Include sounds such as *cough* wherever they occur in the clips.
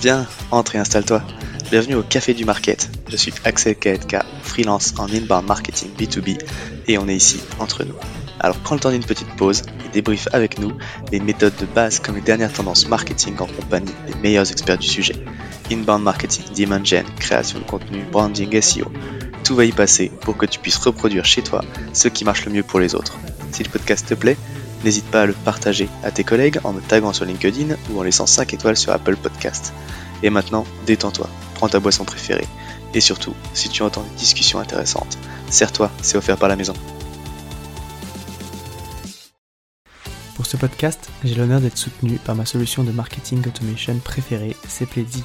Viens, entre et installe-toi. Bienvenue au Café du Market. Je suis Axel Kaetka, freelance en inbound marketing B2B et on est ici entre nous. Alors prends le temps d'une petite pause et débrief avec nous les méthodes de base comme les dernières tendances marketing en compagnie des meilleurs experts du sujet. Inbound marketing, demand gen, création de contenu, branding, SEO. Tout va y passer pour que tu puisses reproduire chez toi ce qui marche le mieux pour les autres. Si le podcast te plaît, n'hésite pas à le partager à tes collègues en me taguant sur LinkedIn ou en laissant 5 étoiles sur Apple Podcast. Et maintenant, détends-toi, prends ta boisson préférée. Et surtout, si tu entends une discussion intéressante, serre-toi, c'est offert par la maison. Pour ce podcast, j'ai l'honneur d'être soutenu par ma solution de marketing automation préférée, Cepledi.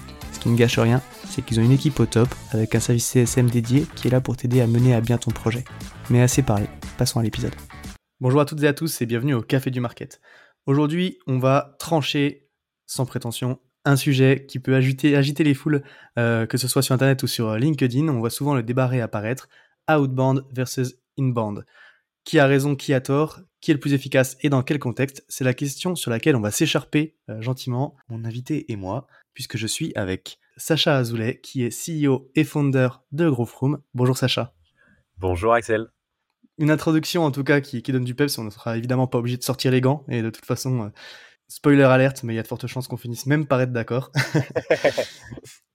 Qui ne gâche rien, c'est qu'ils ont une équipe au top avec un service CSM dédié qui est là pour t'aider à mener à bien ton projet. Mais assez parlé, passons à l'épisode. Bonjour à toutes et à tous et bienvenue au Café du Market. Aujourd'hui, on va trancher, sans prétention, un sujet qui peut agiter, agiter les foules, euh, que ce soit sur Internet ou sur euh, LinkedIn. On voit souvent le débat réapparaître. Outbound versus inbound. Qui a raison, qui a tort, qui est le plus efficace et dans quel contexte? C'est la question sur laquelle on va s'écharper euh, gentiment, mon invité et moi, puisque je suis avec Sacha Azoulay, qui est CEO et founder de Growthroom. Bonjour Sacha. Bonjour Axel. Une introduction en tout cas qui, donne du peps, on ne sera évidemment pas obligé de sortir les gants, et de toute façon, Spoiler alerte, mais il y a de fortes chances qu'on finisse même par être d'accord. *laughs*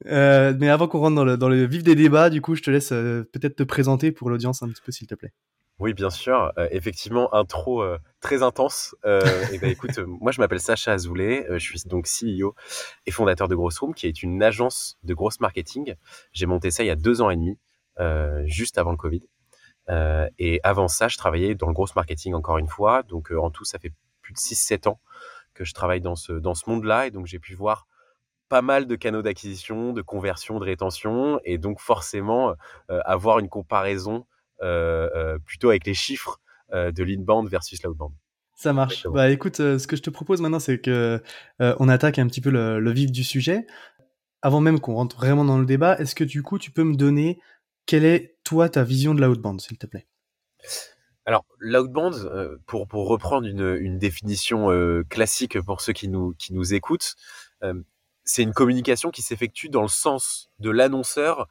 Euh, mais avant qu'on rentre dans le, vif des débats, du coup, je te laisse euh, peut-être te présenter pour l'audience un petit peu, s'il te plaît. Oui, bien sûr. Euh, effectivement, intro très intense. et ben, *laughs* écoute, moi, je m'appelle Sacha Azoulay. je suis donc CEO et fondateur de Grossroom, qui est une agence de grosse marketing. J'ai monté ça il y a deux ans et demi, juste avant le Covid. et avant ça, je travaillais dans le gros marketing encore une fois. Donc, en tout, ça fait plus de 6-7 ans que je travaille dans ce, dans ce monde-là. Et donc, j'ai pu voir pas mal de canaux d'acquisition, de conversion, de rétention. Et donc, forcément, euh, avoir une comparaison euh, euh, plutôt avec les chiffres de l'inbound versus l'outbound. Ça marche. Bah écoute, ce que je te propose maintenant, c'est que on attaque un petit peu le, le, vif du sujet. Avant même qu'on rentre vraiment dans le débat, est-ce que du coup, tu peux me donner quelle est toi ta vision de l'outbound, s'il te plaît? Alors, l'outbound, euh, pour, pour reprendre une, une définition euh, classique pour ceux qui nous, qui nous écoutent, euh, c'est une communication qui s'effectue dans le sens de l'annonceur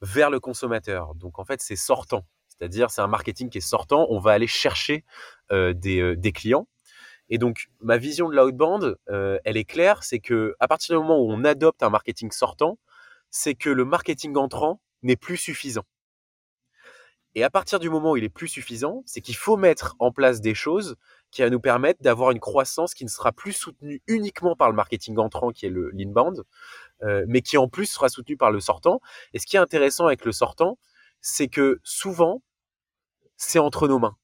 vers le consommateur. Donc, en fait, c'est sortant. C'est-à-dire, c'est un marketing qui est sortant. On va aller chercher des, des clients. Et donc, ma vision de l'outbound, elle est claire, c'est que à partir du moment où on adopte un marketing sortant, c'est que le marketing entrant n'est plus suffisant. Et à partir du moment où il est plus suffisant, c'est qu'il faut mettre en place des choses qui va nous permettre d'avoir une croissance qui ne sera plus soutenue uniquement par le marketing entrant, qui est le l'inbound, euh, mais qui en plus sera soutenue par le sortant. Et ce qui est intéressant avec le sortant, c'est que souvent, c'est entre nos mains.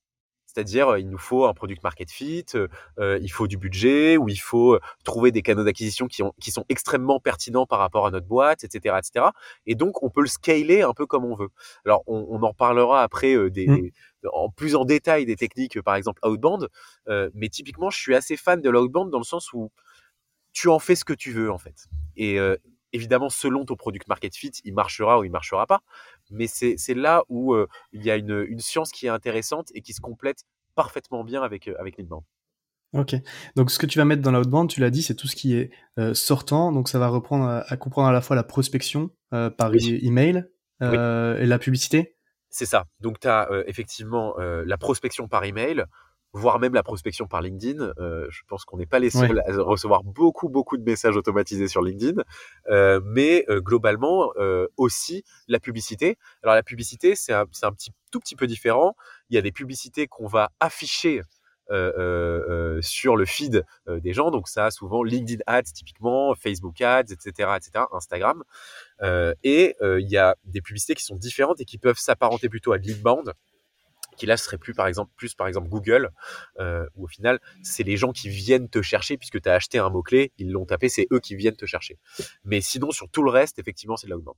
C'est-à-dire, euh, il nous faut un product market fit, euh, euh, il faut du budget, ou il faut trouver des canaux d'acquisition qui, qui sont extrêmement pertinents par rapport à notre boîte, etc., etc. Et donc, on peut le scaler un peu comme on veut. Alors, on, en reparlera après des, mmh. en plus en détail des techniques, par exemple outbound. mais typiquement, je suis assez fan de l'outbound dans le sens où tu en fais ce que tu veux en fait. Et évidemment, selon ton product market fit, il marchera ou il marchera pas mais c'est là où euh, il y a une, une, science qui est intéressante et qui se complète parfaitement bien avec, euh, avec l'inbound. Ok, donc ce que tu vas mettre dans l'outbound, tu l'as dit, c'est tout ce qui est euh, sortant, donc ça va reprendre à, comprendre à la fois la prospection par email et la publicité. C'est ça. Donc tu as effectivement la prospection par email, voire même la prospection par LinkedIn. Euh, je pense qu'on n'est pas les seuls à recevoir beaucoup, beaucoup de messages automatisés sur LinkedIn, euh, mais euh, globalement aussi la publicité. Alors la publicité, c'est un, un, petit, tout petit peu différent. Il y a des publicités qu'on va afficher sur le feed des gens. Donc ça, souvent LinkedIn Ads typiquement, Facebook Ads, etc., etc., Instagram. et il y a des publicités qui sont différentes et qui peuvent s'apparenter plutôt à de l'inbound qui là serait plus par exemple plus par exemple Google euh, où au final c'est les gens qui viennent te chercher puisque tu as acheté un mot clé ils l'ont tapé c'est eux qui viennent te chercher mais sinon sur tout le reste effectivement c'est de l'outbound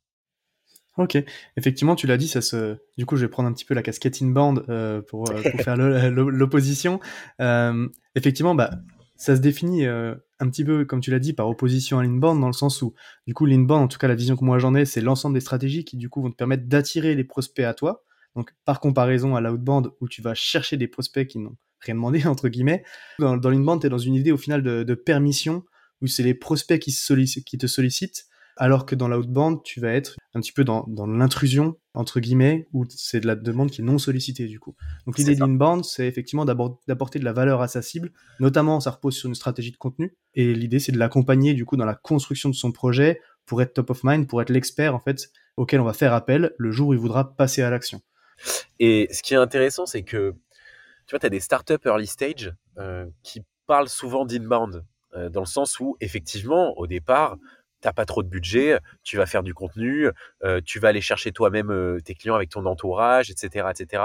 Ok, effectivement, tu l'as dit, ça se. Du coup, je vais prendre un petit peu la casquette inbound euh, pour, euh, pour faire *laughs* l'opposition. Euh, effectivement, bah, ça se définit euh, un petit peu, comme tu l'as dit, par opposition à l'inbound, dans le sens où, du coup, l'inbound, en tout cas, la vision que moi j'en ai, c'est l'ensemble des stratégies qui, du coup, vont te permettre d'attirer les prospects à toi. Donc, par comparaison à l'outbound, où tu vas chercher des prospects qui n'ont rien demandé, entre guillemets. Dans, dans l'inbound, tu es dans une idée, au final, de, de permission, où c'est les prospects qui, qui te sollicitent alors que dans l'outbound, tu vas être un petit peu dans, l'intrusion, entre guillemets, où c'est de la demande qui est non sollicitée, du coup. Donc l'idée d'inbound, c'est effectivement d'apporter de la valeur à sa cible, notamment ça repose sur une stratégie de contenu, et l'idée c'est de l'accompagner, du coup, dans la construction de son projet, pour être top of mind, pour être l'expert, en fait, auquel on va faire appel le jour où il voudra passer à l'action. Et ce qui est intéressant, c'est que, tu vois, tu as des startups early stage euh, qui parlent souvent d'inbound, euh, dans le sens où, effectivement, au départ, t'as pas trop de budget, tu vas faire du contenu, euh, tu vas aller chercher toi-même tes clients avec ton entourage, etc., etc.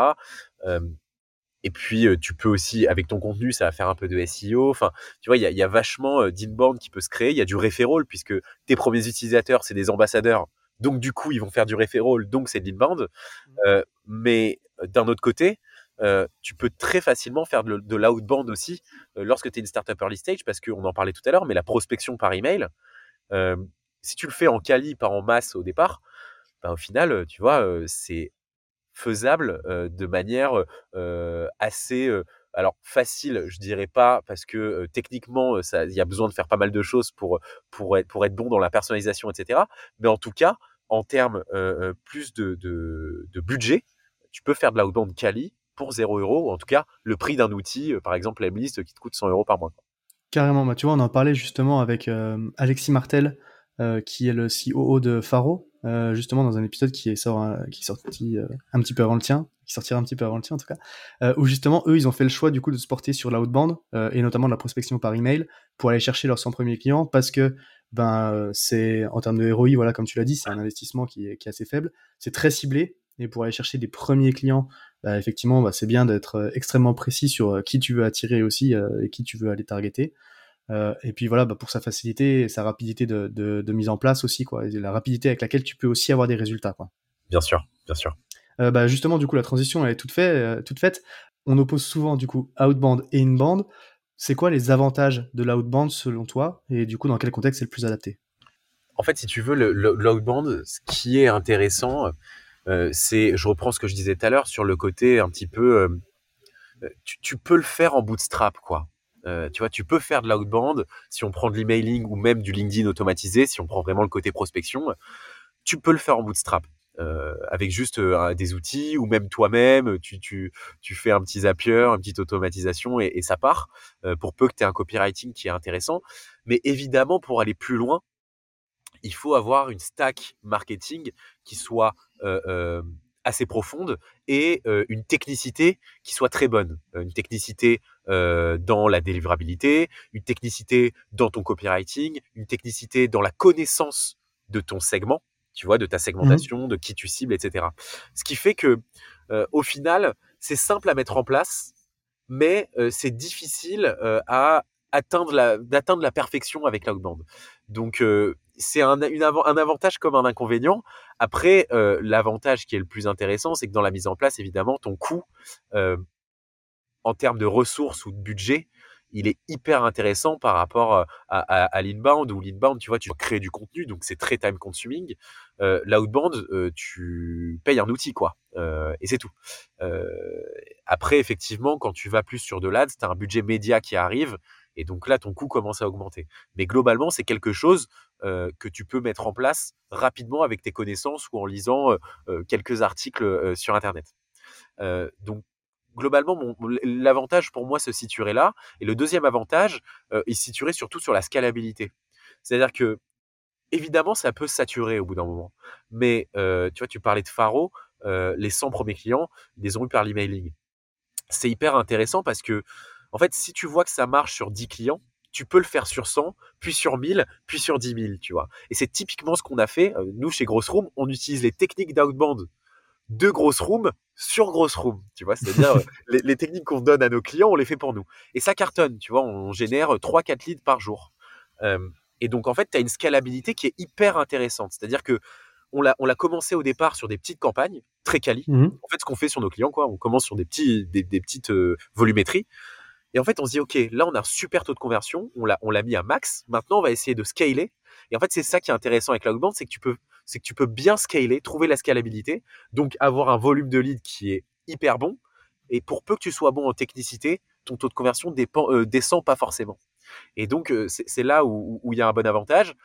et puis tu peux aussi avec ton contenu, ça va faire un peu de SEO. Enfin, tu vois, il y a, y a, vachement d'inbound qui peut se créer. Il y a du referral puisque tes premiers utilisateurs c'est des ambassadeurs, donc du coup ils vont faire du referral, donc c'est de l'inbound. Mmh. mais d'un autre côté, euh, tu peux très facilement faire de, de l'outbound aussi lorsque tu es une startup early stage, parce qu'on en parlait tout à l'heure, mais la prospection par email, euh, si tu le fais en quali, pas en masse au départ, ben, au final, tu vois, c'est faisable de manière assez alors facile, je dirais pas, parce que techniquement, il y a besoin de faire pas mal de choses pour pour être pour être bon dans la personnalisation, etc. Mais en tout cas, en termes plus de, de, budget, tu peux faire de l'outbound quali pour 0 euros, ou en tout cas le prix d'un outil, par exemple Lemlist, qui te coûte 100 euros par mois. Carrément, bah, tu vois, on en parlait justement avec Alexis Martel, qui est le COO de Faro, justement dans un épisode qui est, sort, qui sorti un petit peu avant le tien, qui sortira un petit peu avant le tien en tout cas, où justement eux ils ont fait le choix du coup de se porter sur l'outbound et notamment de la prospection par email pour aller chercher leurs 100 premiers clients parce que ben c'est en termes de ROI, voilà comme tu l'as dit, c'est un investissement qui est, assez faible, c'est très ciblé et pour aller chercher des premiers clients bah, effectivement, bah, c'est bien d'être euh, extrêmement précis sur euh, qui tu veux attirer aussi euh, et qui tu veux aller targeter. et puis voilà, bah, pour sa facilité et sa rapidité de, mise en place aussi, quoi, la rapidité avec laquelle tu peux aussi avoir des résultats. Quoi. Bien sûr, bien sûr. Bah, justement, du coup, la transition elle est toute, fait, toute faite. On oppose souvent du coup outbound et inbound. C'est quoi les avantages de l'outbound selon toi? Et du coup dans quel contexte c'est le plus adapté? En fait, si tu veux, l'outbound, ce qui est intéressant, euh, c'est, je reprends ce que je disais tout à l'heure sur le côté un petit peu, euh, euh, tu, peux le faire en bootstrap, quoi. Euh, tu vois, tu peux faire de l'outbound si on prend de l'emailing ou même du LinkedIn automatisé, si on prend vraiment le côté prospection, tu peux le faire en bootstrap. Euh, avec juste des outils ou même toi-même, tu, tu, tu fais un petit Zapier, une petite automatisation et, et ça part, pour peu que tu aies un copywriting qui est intéressant. Mais évidemment, pour aller plus loin, il faut avoir une stack marketing qui soit euh, euh, assez profonde et euh, une technicité qui soit très bonne. Une technicité dans la délivrabilité, une technicité dans ton copywriting, une technicité dans la connaissance de ton segment, tu vois, de ta segmentation, mmh. de qui tu cibles, etc. Ce qui fait que, au final, c'est simple à mettre en place, mais c'est difficile à atteindre la, d'atteindre la perfection avec l'outbound. Donc, c'est un, un avantage comme un inconvénient. Après, euh, l'avantage qui est le plus intéressant, c'est que dans la mise en place, évidemment, ton coût euh, en termes de ressources ou de budget, il est hyper intéressant par rapport euh, à, l'inbound ou l'inbound, tu vois, tu crées du contenu, donc c'est très time consuming. Euh, L'outbound, euh, tu payes un outil, quoi, euh, et c'est tout. après, effectivement, quand tu vas plus sur de l'ads, tu as un budget média qui arrive, et donc là, ton coût commence à augmenter. Mais globalement, c'est quelque chose que tu peux mettre en place rapidement avec tes connaissances ou en lisant quelques articles sur Internet. donc globalement, l'avantage pour moi se situerait là. Et le deuxième avantage, il se situerait surtout sur la scalabilité. C'est-à-dire que évidemment, ça peut saturer au bout d'un moment. Mais tu vois, tu parlais de Faro, les 100 premiers clients, ils les ont eu par l'emailing. C'est hyper intéressant parce que en fait, si tu vois que ça marche sur 10 clients, tu peux le faire sur 100, puis sur 1000, puis sur 10 000, tu vois. Et c'est typiquement ce qu'on a fait. Euh, nous, chez Gross Room, on utilise les techniques d'outbound de grosses rooms sur grosses rooms, tu vois, c'est-à-dire *laughs* les, techniques qu'on donne à nos clients, on les fait pour nous. Et ça cartonne, tu vois, on génère 3-4 leads par jour. et donc en fait, tu as une scalabilité qui est hyper intéressante, c'est-à-dire que on l'a, commencé au départ sur des petites campagnes très quali. Mmh en fait, ce qu'on fait sur nos clients, quoi, on commence sur des petits, des, petites volumétries. Et en fait, on se dit, OK, là, on a un super taux de conversion, on l'a, mis à max. Maintenant, on va essayer de scaler. Et en fait, c'est ça qui est intéressant avec Cloudband, c'est que tu peux, c'est que tu peux bien scaler, trouver la scalabilité, donc avoir un volume de lead qui est hyper bon. Et pour peu que tu sois bon en technicité, ton taux de conversion dépend, euh, descend pas forcément. Et donc, euh, c'est, là où il y a un bon avantage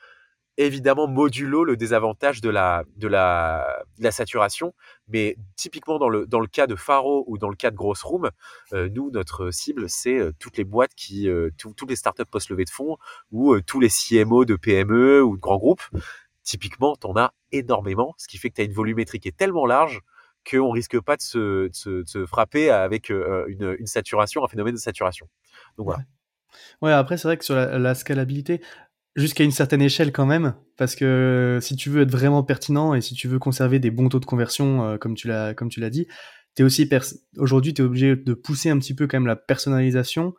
évidemment modulo le désavantage de la, de la, saturation. Mais typiquement dans le, dans le cas de Faro ou dans le cas de Gross Room, euh, nous, notre cible, c'est toutes les boîtes qui, toutes les startups post-levée de fonds ou tous les CMO de PME ou de grands groupes. Typiquement, tu en as énormément, ce qui fait que tu as une volumétrie qui est tellement large qu'on risque pas de se, frapper avec une, une, saturation, un phénomène de saturation. Donc voilà. Ouais, après, c'est vrai que sur la, la scalabilité, jusqu'à une certaine échelle quand même, parce que si tu veux être vraiment pertinent et si tu veux conserver des bons taux de conversion, euh, comme tu l'as dit, t'es aussi aujourd'hui tu es obligé de pousser un petit peu quand même la personnalisation.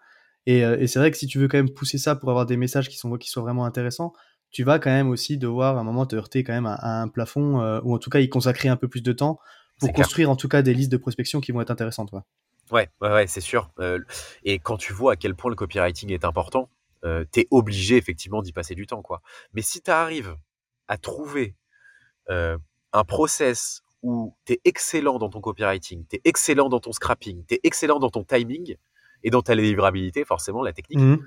Et, euh, et c'est vrai que si tu veux quand même pousser ça pour avoir des messages qui sont qui sont vraiment intéressants, tu vas quand même aussi devoir à un moment te heurter quand même à, un plafond euh, ou en tout cas y consacrer un peu plus de temps pour construire en tout cas des listes de prospection qui vont être intéressantes. Ouais, ouais, ouais, ouais c'est sûr. et quand tu vois à quel point le copywriting est important, euh, t'es obligé effectivement d'y passer du temps, quoi. Mais si tu arrives à trouver euh, un process où tu es excellent dans ton copywriting, tu es excellent dans ton scrapping, tu es excellent dans ton timing et dans ta livrabilité, forcément, la technique, mmh.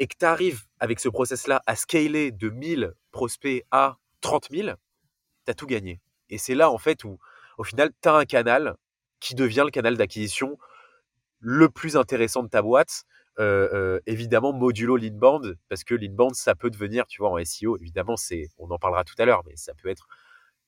Et que tu arrives avec ce process-là à scaler de 1000 prospects à 30 000, tu as tout gagné. Et c'est là, en fait, où, au final, tu as un canal qui devient le canal d'acquisition le plus intéressant de ta boîte euh, euh, évidemment modulo l'inbound parce que l'inbound ça peut devenir tu vois en SEO évidemment c'est on en parlera tout à l'heure mais ça peut être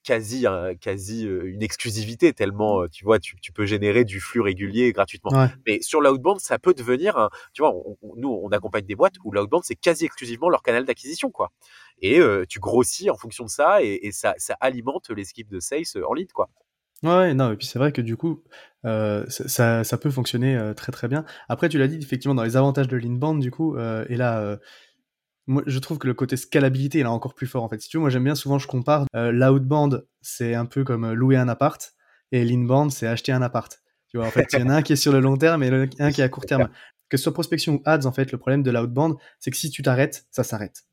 quasi quasi une exclusivité tellement tu vois tu, peux générer du flux régulier gratuitement. Mais sur l'outbound ça peut devenir tu vois nous on accompagne des boîtes où l'outbound c'est quasi exclusivement leur canal d'acquisition quoi. Et tu grossis en fonction de ça et, et ça, ça alimente les skips de sales en lead quoi. Ouais, non, et puis c'est vrai que du coup, euh, ça, ça peut fonctionner euh, très très bien. Après, tu l'as dit, effectivement, dans les avantages de l'inbound, du coup, euh, et là, moi, je trouve que le côté scalabilité est là encore plus fort, en fait. Si tu veux, moi, j'aime bien, souvent, je compare, l'outbound, c'est un peu comme louer un appart, et l'inbound, c'est acheter un appart. Tu vois, en fait, il y en a un qui est sur le long terme et un qui est à court terme. Que ce soit prospection ou ads, en fait, le problème de l'outbound, c'est que si tu t'arrêtes, ça s'arrête.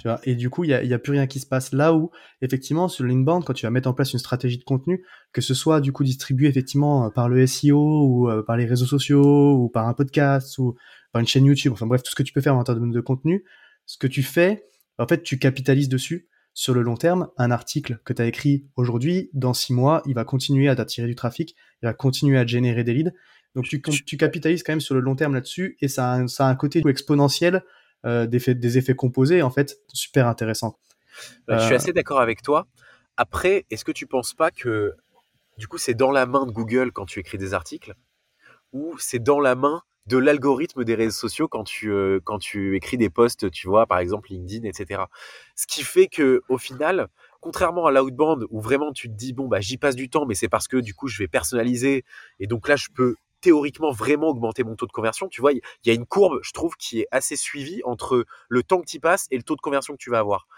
Tu vois et du coup, il n'y a, plus rien qui se passe. Là où, effectivement, sur l'inbound, quand tu vas mettre en place une stratégie de contenu, que ce soit du coup distribué effectivement euh, par le SEO ou euh, par les réseaux sociaux ou par un podcast ou par une chaîne YouTube, enfin bref, tout ce que tu peux faire en termes de, contenu, ce que tu fais, en fait, tu capitalises dessus sur le long terme. Un article que tu as écrit aujourd'hui, dans six mois, il va continuer à t'attirer du trafic, il va continuer à générer des leads. Donc tu, tu capitalises quand même sur le long terme là-dessus et ça a, ça a un côté exponentiel euh, des, effets, des effets composés, en fait, super intéressant. je suis euh, assez d'accord avec toi. Après, est-ce que tu penses pas que du coup c'est dans la main de Google quand tu écris des articles ou c'est dans la main de l'algorithme des réseaux sociaux quand tu euh, quand tu écris des posts, tu vois, par exemple LinkedIn, etc. Ce qui fait que au final, contrairement à l'outbound où vraiment tu te dis bon bah j'y passe du temps, mais c'est parce que du coup je vais personnaliser et donc là je peux théoriquement vraiment augmenter mon taux de conversion. Tu vois, il y a une courbe, je trouve, qui est assez suivie entre le temps que tu passes et le taux de conversion que tu vas avoir.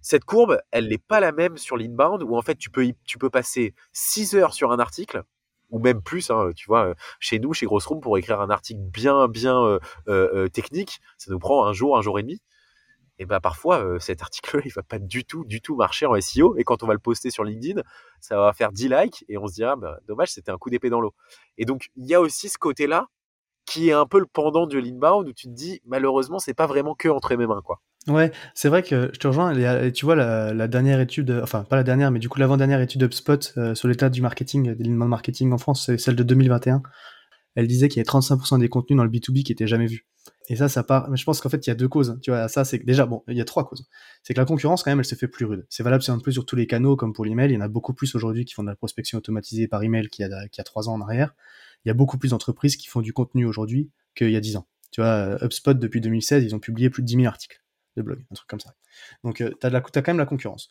Cette courbe, elle n'est pas la même sur l'inbound où en fait tu peux, tu peux passer 6 heures sur un article ou même plus, hein, tu vois, chez nous, chez Grossroom, pour écrire un article bien, bien euh, euh, technique, ça nous prend un jour, un jour et demi. Et ben parfois euh, cet article il va pas du tout du tout marcher en SEO et quand on va le poster sur LinkedIn ça va faire 10 likes et on se dira bah, dommage c'était un coup d'épée dans l'eau. Et donc il y a aussi ce côté là qui est un peu le pendant de l'inbound où tu te dis malheureusement c'est pas vraiment que entre mes mains quoi ouais c'est vrai que je te rejoins tu vois la, dernière étude enfin pas la dernière mais du coup l'avant dernière étude HubSpot euh, sur l'état du marketing des l'inbound marketing en France c'est celle de 2021 elle disait qu'il y avait 35% des contenus dans le B2B qui étaient jamais vus et ça, ça part. Mais je pense qu'en fait, il y a deux causes. Tu vois, ça, c'est déjà bon. Il y a trois causes. C'est que la concurrence, quand même, elle se fait plus rude. C'est valable, c'est un sur tous les canaux, comme pour l'email. Il y en a beaucoup plus aujourd'hui qui font de la prospection automatisée par email qu'il y a trois ans en arrière. Il y a beaucoup plus d'entreprises qui font du contenu aujourd'hui qu'il y a dix ans. Tu vois, HubSpot depuis 2016, ils ont publié plus de 10 000 articles de blog, un truc comme ça. Donc, euh, la, t'as quand même la concurrence.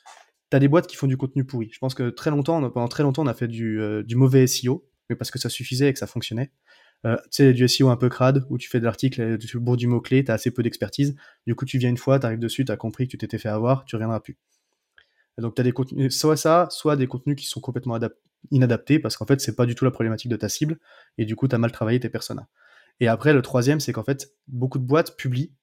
tu as des boîtes qui font du contenu pourri. Je pense que très longtemps, pendant très longtemps, on a fait du, euh, mauvais SEO, mais parce que ça suffisait et que ça fonctionnait. Euh, tu sais, du SEO un peu crade, où tu fais de l'article, tu bourres du mot-clé, tu as assez peu d'expertise. Du coup, tu viens une fois, tu arrives dessus, tu as compris que tu t'étais fait avoir, tu reviendras plus. donc, tu as des contenus, soit ça, soit des contenus qui sont complètement inadaptés, parce qu'en fait, c'est pas du tout la problématique de ta cible, et du coup, tu as mal travaillé tes personas. Et après, le troisième, c'est qu'en fait, beaucoup de boîtes publient,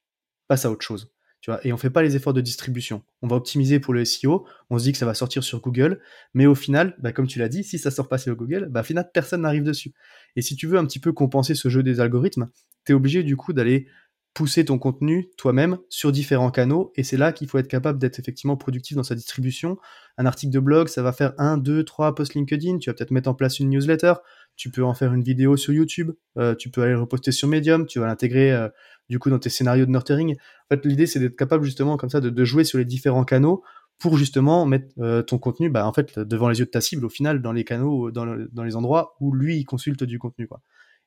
passent à autre chose. Tu vois, et on fait pas les efforts de distribution. On va optimiser pour le SEO, on se dit que ça va sortir sur Google, mais au final, bah, comme tu l'as dit, si ça sort pas sur Google, bah, final, personne n'arrive dessus. Et si tu veux un petit peu compenser ce jeu des algorithmes, tu es obligé du coup d'aller pousser ton contenu toi-même sur différents canaux, et c'est là qu'il faut être capable d'être effectivement productif dans sa distribution. Un article de blog, ça va faire un, deux, trois posts LinkedIn, tu vas peut-être mettre en place une newsletter, tu peux en faire une vidéo sur YouTube, euh, tu peux aller le reposter sur Medium, tu vas l'intégrer euh, du coup dans tes scénarios de nurturing. En fait, l'idée c'est d'être capable justement comme ça de, jouer sur les différents canaux pour justement mettre euh, ton contenu bah, en fait devant les yeux de ta cible au final dans les canaux, dans, dans les endroits où lui consulte du contenu quoi.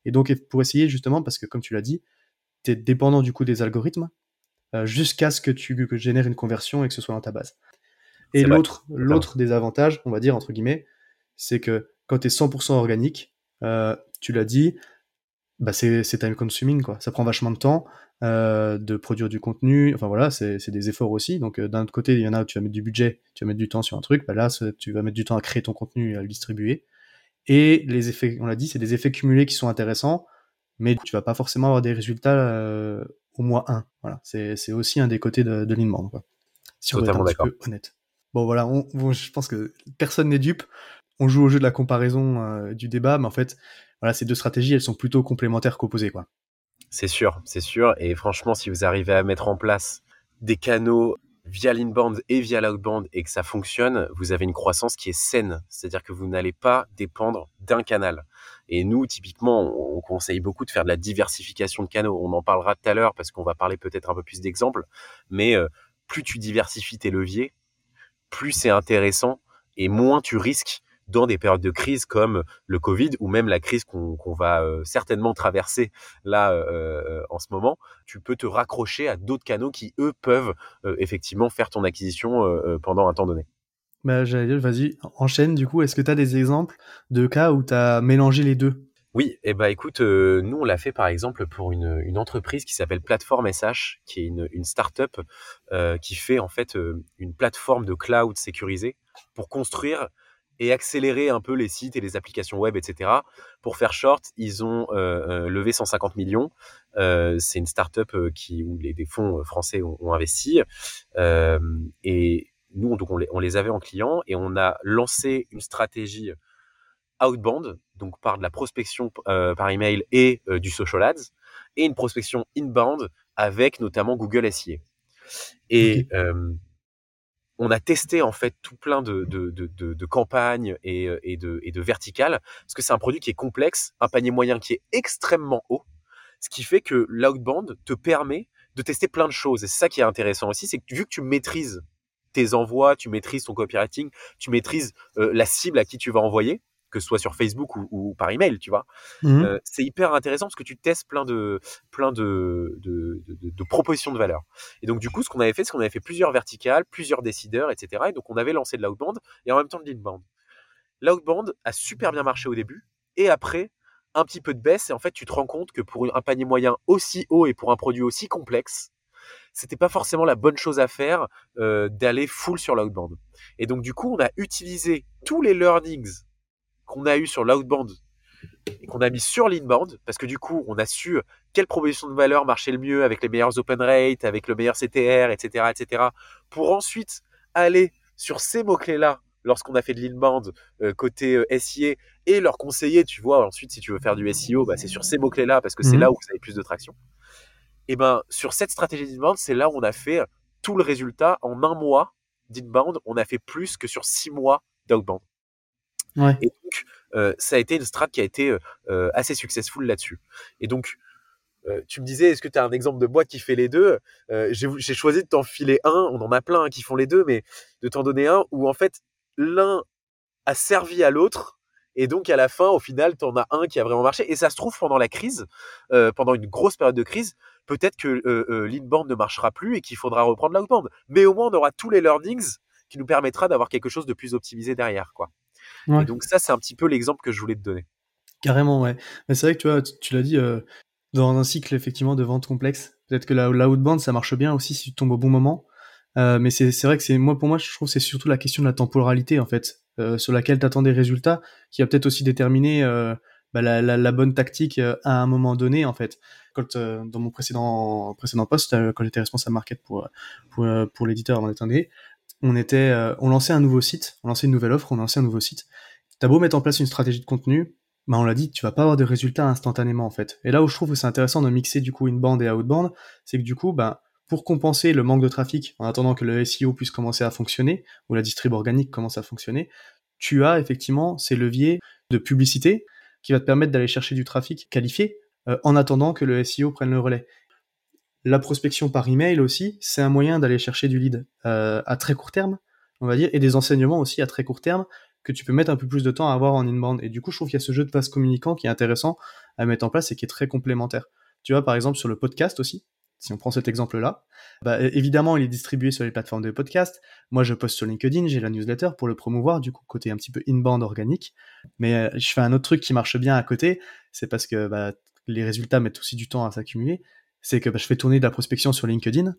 Et donc pour essayer justement parce que comme tu l'as dit, tu es dépendant du coup des algorithmes jusqu'à ce que tu génères une conversion et que ce soit dans ta base. Et l'autre, l'autre des avantages, on va dire entre guillemets, c'est que quand tu es 100% organique, euh, tu l'as dit, bah c'est time consuming quoi. Ça prend vachement de temps euh, de produire du contenu. Enfin voilà, c'est des efforts aussi. Donc euh, d'un autre côté, il y en a où tu vas mettre du budget, tu vas mettre du temps sur un truc. Bah là, tu vas mettre du temps à créer ton contenu et à le distribuer. Et les effets, on l'a dit, c'est des effets cumulés qui sont intéressants, mais tu vas pas forcément avoir des résultats au mois 1. Voilà, c'est aussi un des côtés de, de l'inbound. Quoi. Si on est un petit peu honnête. Bon voilà, je pense que personne n'est dupe on joue au jeu de la comparaison euh, du débat, mais en fait, voilà, ces deux stratégies, elles sont plutôt complémentaires qu'opposées, quoi. C'est sûr, c'est sûr. Et franchement, si vous arrivez à mettre en place des canaux via l'inbound et via l'outbound et que ça fonctionne, vous avez une croissance qui est saine. C'est-à-dire que vous n'allez pas dépendre d'un canal. Et nous, typiquement, on conseille beaucoup de faire de la diversification de canaux. On en parlera tout à l'heure parce qu'on va parler peut-être un peu plus d'exemples. Mais euh, plus tu diversifies tes leviers, plus c'est intéressant et moins tu risques dans des périodes de crise comme le Covid ou même la crise qu'on va euh, certainement traverser là euh, euh, en ce moment, tu peux te raccrocher à d'autres canaux qui, eux, peuvent effectivement faire ton acquisition pendant un temps donné. Bah, J'allais dire, vas-y, enchaîne du coup. Est-ce que tu as des exemples de cas où tu as mélangé les deux? Oui, et eh ben écoute, nous on l'a fait par exemple pour une, une entreprise qui s'appelle Plateforme SH, qui est une, une start-up qui fait en fait une plateforme de cloud sécurisée pour construire et accélérer un peu les sites et les applications web, etc. Pour faire short, ils ont euh, euh, levé 150 millions. Euh, c'est une startup qui où les des fonds français ont, investi et nous donc on les, on les avait en client et on a lancé une stratégie outbound, donc par de la prospection par email et du social ads, et une prospection inbound avec notamment Google SIA. Et on a testé en fait tout plein de, de, campagnes et, euh, et, de, et de verticales, parce que c'est un produit qui est complexe, un panier moyen qui est extrêmement haut, ce qui fait que l'outbound te permet de tester plein de choses. Et c'est ça qui est intéressant aussi, c'est que vu que tu maîtrises tes envois, tu maîtrises ton copywriting, tu maîtrises euh, la cible à qui tu vas envoyer, que ce soit sur Facebook ou, par email, tu vois. Mmh. Euh, c'est hyper intéressant parce que tu testes plein de plein de, de, propositions de valeur. Et donc du coup, ce qu'on avait fait, c'est qu'on avait fait plusieurs verticales, plusieurs décideurs, etc. Et donc on avait lancé de l'outbound et en même temps de l'inbound. L'outbound a super bien marché au début et après un petit peu de baisse et en fait tu te rends compte que pour un panier moyen aussi haut et pour un produit aussi complexe, c'était pas forcément la bonne chose à faire euh, d'aller full sur l'outbound. Et donc du coup, on a utilisé tous les learnings qu'on a eu sur l'outbound et qu'on a mis sur l'inbound, parce que du coup, on a su quelle proposition de valeur marchait le mieux avec les meilleurs open rates, avec le meilleur CTR, etc., etc., pour ensuite aller sur ces mots-clés-là lorsqu'on a fait de l'inbound euh, côté euh, SIA et leur conseiller, tu vois, ensuite, si tu veux faire du SEO, bah, c'est sur ces mots-clés-là parce que c'est mhm. là où vous avez plus de traction. Et ben, sur cette stratégie d'inbound, c'est là où on a fait tout le résultat en un mois d'inbound. On a fait plus que sur six mois d'outbound. Et donc, euh, ça a été une strat qui a été euh, euh, assez successful là-dessus. Et donc, tu me disais, est-ce que tu as un exemple de boîte qui fait les deux? J'ai choisi de t'en filer un, on en a plein qui font les deux, mais de t'en donner un où en fait l'un a servi à l'autre et donc à la fin, au final, tu en as un qui a vraiment marché. Et ça se trouve pendant la crise, pendant une grosse période de crise, peut-être que l'inbound ne marchera plus et qu'il faudra reprendre l'outbound. Mais au moins, on aura tous les learnings qui nous permettra d'avoir quelque chose de plus optimisé derrière, quoi. Et donc ça, c'est un petit peu l'exemple que je voulais te donner. Carrément, ouais. Mais c'est vrai que tu vois, tu, l'as dit, euh, dans un cycle effectivement de vente complexe, peut-être que la, la outbound, ça marche bien aussi si tu tombes au bon moment. Euh, mais c'est vrai que c'est moi pour moi, je trouve c'est surtout la question de la temporalité en fait, euh, sur laquelle tu attends des résultats, qui va peut-être aussi déterminer euh, bah, la, la, la, bonne tactique à un moment donné en fait. Quand dans mon précédent précédent poste, quand j'étais responsable market pour pour, pour l'éditeur avant d'être on était on lançait un nouveau site, on lançait une nouvelle offre, on lançait un nouveau site. T'as beau mettre en place une stratégie de contenu, bah on l'a dit, tu vas pas avoir de résultats instantanément en fait. Et là où je trouve que c'est intéressant de mixer du coup inbound et outbound, c'est que du coup, bah, pour compenser le manque de trafic en attendant que le SEO puisse commencer à fonctionner ou la distrib organique commence à fonctionner, tu as effectivement ces leviers de publicité qui va te permettre d'aller chercher du trafic qualifié euh, en attendant que le SEO prenne le relais. La prospection par email aussi, c'est un moyen d'aller chercher du lead euh, à très court terme, on va dire, et des enseignements aussi à très court terme que tu peux mettre un peu plus de temps à avoir en inbound. Et du coup, je trouve qu'il y a ce jeu de passe communicant qui est intéressant à mettre en place et qui est très complémentaire. Tu vois, par exemple, sur le podcast aussi, si on prend cet exemple-là, bah, évidemment, il est distribué sur les plateformes de podcast. Moi, je poste sur LinkedIn, j'ai la newsletter pour le promouvoir, du coup, côté un petit peu inbound organique. Mais euh, je fais un autre truc qui marche bien à côté, c'est parce que bah, les résultats mettent aussi du temps à s'accumuler. C'est que bah, je fais tourner de la prospection sur LinkedIn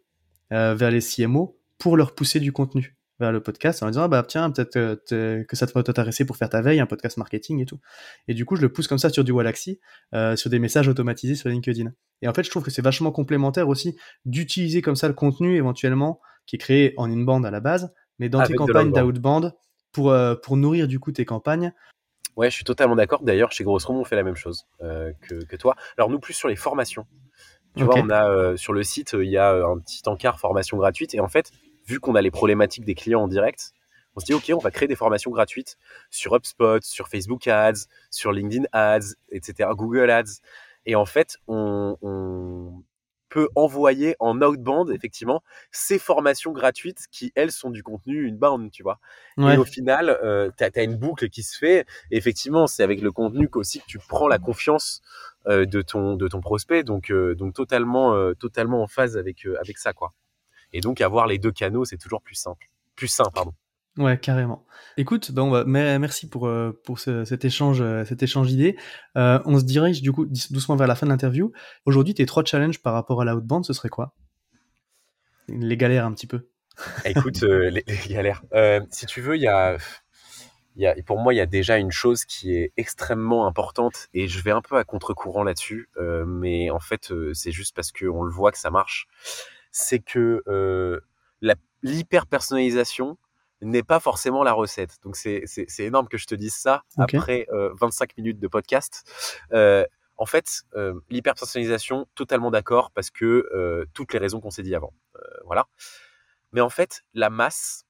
euh, vers les CMO pour leur pousser du contenu vers le podcast en disant ah bah tiens peut-être que ça te va t'intéresser pour faire ta veille un podcast marketing et tout. Et du coup je le pousse comme ça sur du Wallaxy euh, sur des messages automatisés sur LinkedIn. Et en fait je trouve que c'est vachement complémentaire aussi d'utiliser comme ça le contenu éventuellement qui est créé en inbound à la base mais dans tes campagnes d'outbound pour euh, pour nourrir du coup tes campagnes. Ouais je suis totalement d'accord. D'ailleurs chez Grossroom on fait la même chose euh, que, que toi. Alors nous plus sur les formations tu vois on a euh, sur le site il y a un petit encart formation gratuite et en fait vu qu'on a les problématiques des clients en direct, on se dit, OK, on va créer des formations gratuites sur HubSpot, sur Facebook Ads, sur LinkedIn Ads, etc., Google Ads. Et en fait, on, peut envoyer en outbound, effectivement, ces formations gratuites qui, elles, sont du contenu inbound, tu vois. Et au final, euh, tu as, une boucle qui se fait. Et effectivement, c'est avec le contenu qu'aussi que tu prends la confiance euh, de, ton, de ton prospect. Donc, euh, donc totalement, totalement en phase avec, avec ça, quoi. Et donc, avoir les deux canaux, c'est toujours plus simple. Plus simple, pardon. Ouais, carrément. Écoute, donc, merci pour, euh, pour cet échange, euh, cet échange d'idées. Euh, on se dirige du coup doucement vers la fin de l'interview. Aujourd'hui, tes trois challenges par rapport à la haute bande, ce serait quoi? Les galères un petit peu. *laughs* Écoute, les, galères. si tu veux, il y a, y a, pour moi, il y a déjà une chose qui est extrêmement importante et je vais un peu à contre-courant là-dessus, mais en fait, c'est juste parce qu'on le voit que ça marche c'est que euh, l'hyper personnalisation n'est pas forcément la recette. Donc c'est énorme que je te dise ça après 25 euh, minutes de podcast. Euh, en fait, euh, l'hyper personnalisation, totalement d'accord parce que toutes les raisons qu'on s'est dit avant, voilà. Mais en fait, la masse,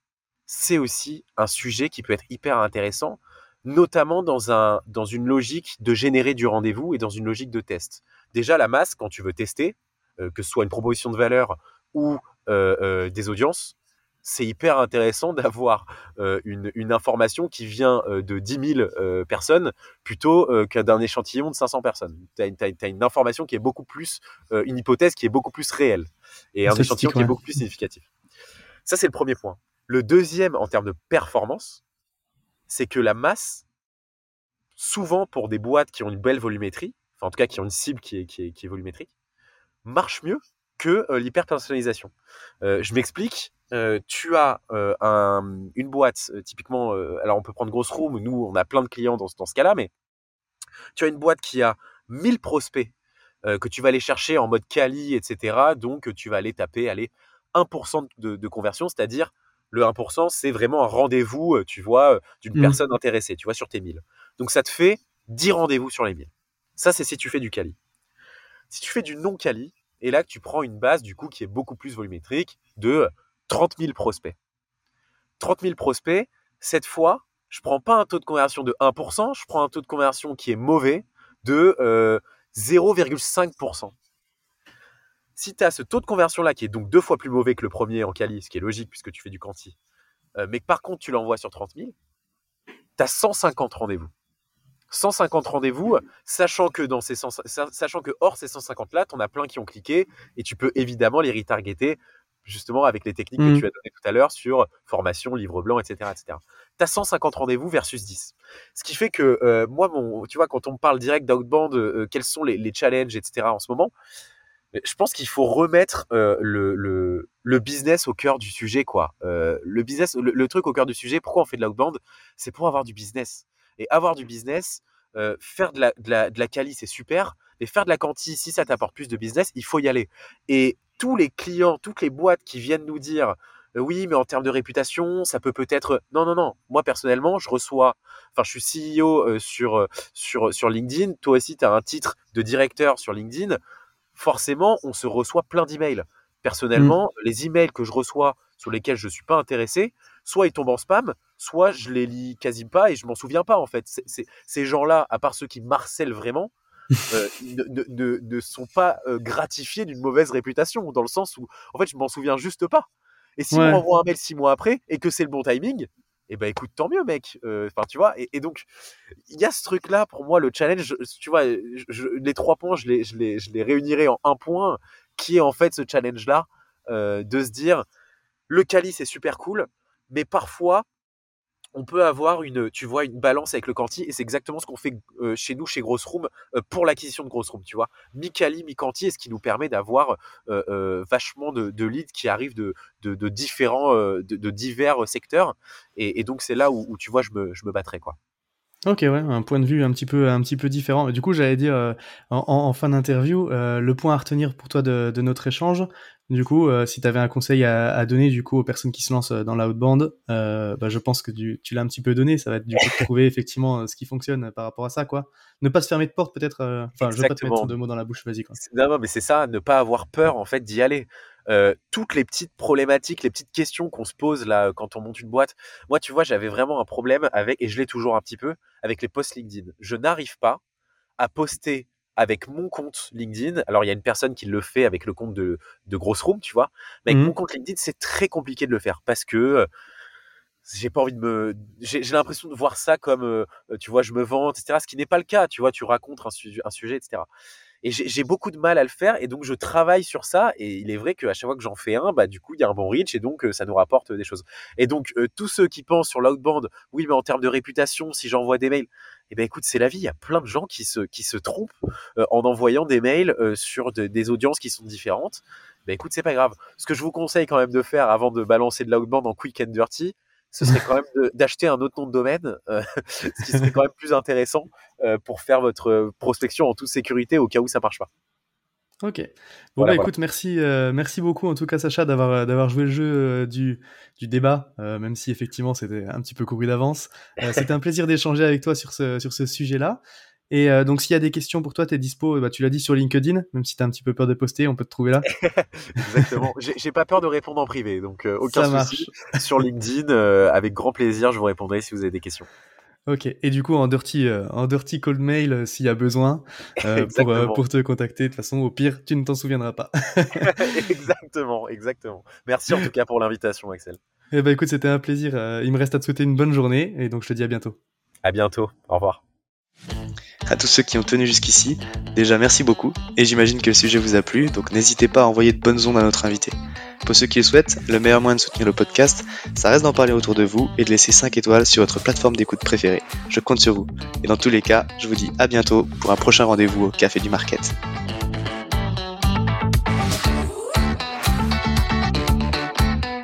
c'est aussi un sujet qui peut être hyper intéressant, notamment dans un dans une logique de générer du rendez-vous et dans une logique de test. Déjà, la masse, quand tu veux tester, que ce soit une proposition de valeur ou euh, euh, des audiences, c'est hyper intéressant *laughs* d'avoir euh, une, une, information qui vient de 10 000 personnes plutôt que d'un échantillon de 500 personnes. Tu as, une information qui est beaucoup plus, une hypothèse qui est beaucoup plus réelle et un échantillon qui est beaucoup plus significatif. Ça, c'est le premier point. Le deuxième, en termes de performance, c'est que la masse, souvent pour des boîtes qui ont une belle volumétrie, enfin en tout cas qui ont une cible qui est, qui est, qui est volumétrique, marche mieux que euh, l'hyper-personnalisation. Euh, je m'explique. Euh, tu as une boîte, typiquement, alors on peut prendre Grosse Room, nous on a plein de clients dans, ce cas-là, mais tu as une boîte qui a 1000 prospects que tu vas aller chercher en mode quali, etc. Donc tu vas aller taper, aller 1% de, conversion, c'est-à-dire le 1%, c'est vraiment un rendez-vous, tu vois, d'une mmh. personne intéressée, tu vois, sur tes 1000. Donc ça te fait 10 rendez-vous sur les 1000. Ça, c'est si tu fais du quali. Si tu fais du non quali, et là, tu prends une base, du coup, qui est beaucoup plus volumétrique de 30 000 prospects. 30 000 prospects, cette fois, je prends pas un taux de conversion de 1%, je prends un taux de conversion qui est mauvais de 0,5%. Euh, si tu as ce taux de conversion-là qui est donc deux fois plus mauvais que le premier en quali, ce qui est logique puisque tu fais du quanti, euh, mais que par contre tu l'envoies sur 30 000, tu as 150 rendez-vous. 150 rendez-vous, sachant que sachant que hors ces 150 là, tu en as plein qui ont cliqué et tu peux évidemment les retargeter justement avec les techniques que Mhm. tu as données tout à l'heure sur formation, livre blanc, etc., etc. T'as 150 rendez-vous versus 10. Ce qui fait que euh, moi, mon, tu vois, quand on me parle direct d'outbound, euh, quels sont les, les challenges, etc. en ce moment, euh, je pense qu'il faut remettre euh, le, le, le business au cœur du sujet, quoi. Euh, le business, le, le truc au cœur du sujet. Pourquoi on fait de l'outbound? C'est pour avoir du business. Et avoir du business, euh, faire de la, de la, de la quali, c'est super. Mais faire de la quanti, si ça t'apporte plus de business, il faut y aller. Et tous les clients, toutes les boîtes qui viennent nous dire euh, oui, mais en termes de réputation, ça peut peut-être. Non, non, non. Moi, personnellement, je reçois. Enfin, je suis CEO euh, sur, euh, sur, sur LinkedIn. Toi aussi, tu as un titre de directeur sur LinkedIn. Forcément, on se reçoit plein d'emails. Personnellement, les emails que je reçois sur lesquels je suis pas intéressé, soit ils tombent en spam, soit je les lis quasi pas et je m'en souviens pas en fait. Ces gens-là, à part ceux qui marcellent vraiment, euh, ne, ne- ne- sont pas euh, gratifiés d'une mauvaise réputation, dans le sens où, en fait, je m'en souviens juste pas. Et si Ouais. on m'envoie un mail six mois après et que c'est le bon timing, eh ben écoute, tant mieux, mec. Euh, Enfin, tu vois. Et, et donc, il y a ce truc-là pour moi, le challenge. Tu vois, je- je- les trois points, je les, je les, je les réunirai en un point, qui est en fait ce challenge-là, euh, de se dire, le Cali c'est super cool, mais parfois on peut avoir une, tu vois, une balance avec le Canti, et c'est exactement ce qu'on fait euh, chez nous, chez Gross Room, euh, pour l'acquisition de Gross Room, tu vois. Mi-Cali, mi-Canti, et ce qui nous permet d'avoir euh, euh, vachement de, leads qui arrivent de, de, différents, euh, de, divers secteurs, et, donc c'est là où, tu vois, je me, je me battrais, quoi. Ok, ouais, un point de vue un petit peu, un petit peu différent. Du coup, j'allais dire euh, en, en fin d'interview, euh, le point à retenir pour toi de, de notre échange. Du coup, euh, si tu avais un conseil à, à, donner du coup aux personnes qui se lancent dans l'outbound, bah, je pense que tu, tu l'as un petit peu donné. Ça va être du coup de trouver *laughs* effectivement ce qui fonctionne par rapport à ça, quoi. Ne pas se fermer de porte, peut-être. Enfin, je veux pas te mettre deux mots dans la bouche. Vas-y, quoi. Non, non, mais c'est ça, ne pas avoir peur en fait d'y aller. Euh, toutes les petites problématiques, les petites questions qu'on se pose là quand on monte une boîte. Moi, tu vois, j'avais vraiment un problème avec, et je l'ai toujours un petit peu, avec les posts LinkedIn. Je n'arrive pas à poster avec mon compte LinkedIn. Alors, il y a une personne qui le fait avec le compte de, de Grosse Room, tu vois. Mais avec mmh. mon compte LinkedIn, c'est très compliqué de le faire parce que euh, j'ai pas envie de me. J'ai l'impression de voir ça comme, euh, tu vois, je me vante, etc. Ce qui n'est pas le cas. Tu vois, tu racontes un, su un sujet, etc. Et j'ai beaucoup de mal à le faire, et donc je travaille sur ça. Et il est vrai qu'à chaque fois que j'en fais un, bah du coup il y a un bon reach, et donc euh, ça nous rapporte des choses. Et donc euh, tous ceux qui pensent sur l'outbound, oui, mais en termes de réputation, si j'envoie des mails, eh ben écoute, c'est la vie. Il y a plein de gens qui se qui se trompent euh, en envoyant des mails euh, sur de, des audiences qui sont différentes. Ben écoute, c'est pas grave. Ce que je vous conseille quand même de faire avant de balancer de l'outbound en quick and dirty, ce serait *laughs* quand même d'acheter un autre nom de domaine, euh, *laughs* ce qui serait quand même plus intéressant euh, pour faire votre prospection en toute sécurité au cas où ça marche pas. Ok. Bon voilà, bah écoute, merci, euh, merci beaucoup en tout cas Sacha d'avoir d'avoir joué le jeu euh, du du débat, euh, même si effectivement c'était un petit peu couru d'avance. Euh, *laughs* c'était un plaisir d'échanger avec toi sur ce sur ce sujet-là. Et euh, donc, s'il y a des questions pour toi, tu es dispo, bah, tu l'as dit sur LinkedIn, même si tu as un petit peu peur de poster, on peut te trouver là. *laughs* Exactement. J'ai pas peur de répondre en privé, donc euh, aucun Ça souci. Marche. Sur LinkedIn, euh, avec grand plaisir, je vous répondrai si vous avez des questions. Ok, et du coup en dirty, euh, en dirty cold mail euh, s'il y a besoin euh, *laughs* pour, pour te contacter. De toute façon, au pire, tu ne t'en souviendras pas. *laughs* exactement, exactement. Merci en tout cas pour l'invitation, Axel. Eh ben écoute, c'était un plaisir. il me reste à te souhaiter une bonne journée et donc je te dis à bientôt. À bientôt. Au revoir. À tous ceux qui ont tenu jusqu'ici, déjà merci beaucoup et j'imagine que le sujet vous a plu, donc n'hésitez pas à envoyer de bonnes ondes à notre invité. Pour ceux qui le souhaitent, le meilleur moyen de soutenir le podcast, ça reste d'en parler autour de vous et de laisser 5 étoiles sur votre plateforme d'écoute préférée. Je compte sur vous. Et dans tous les cas, je vous dis à bientôt pour un prochain rendez-vous au Café du Market.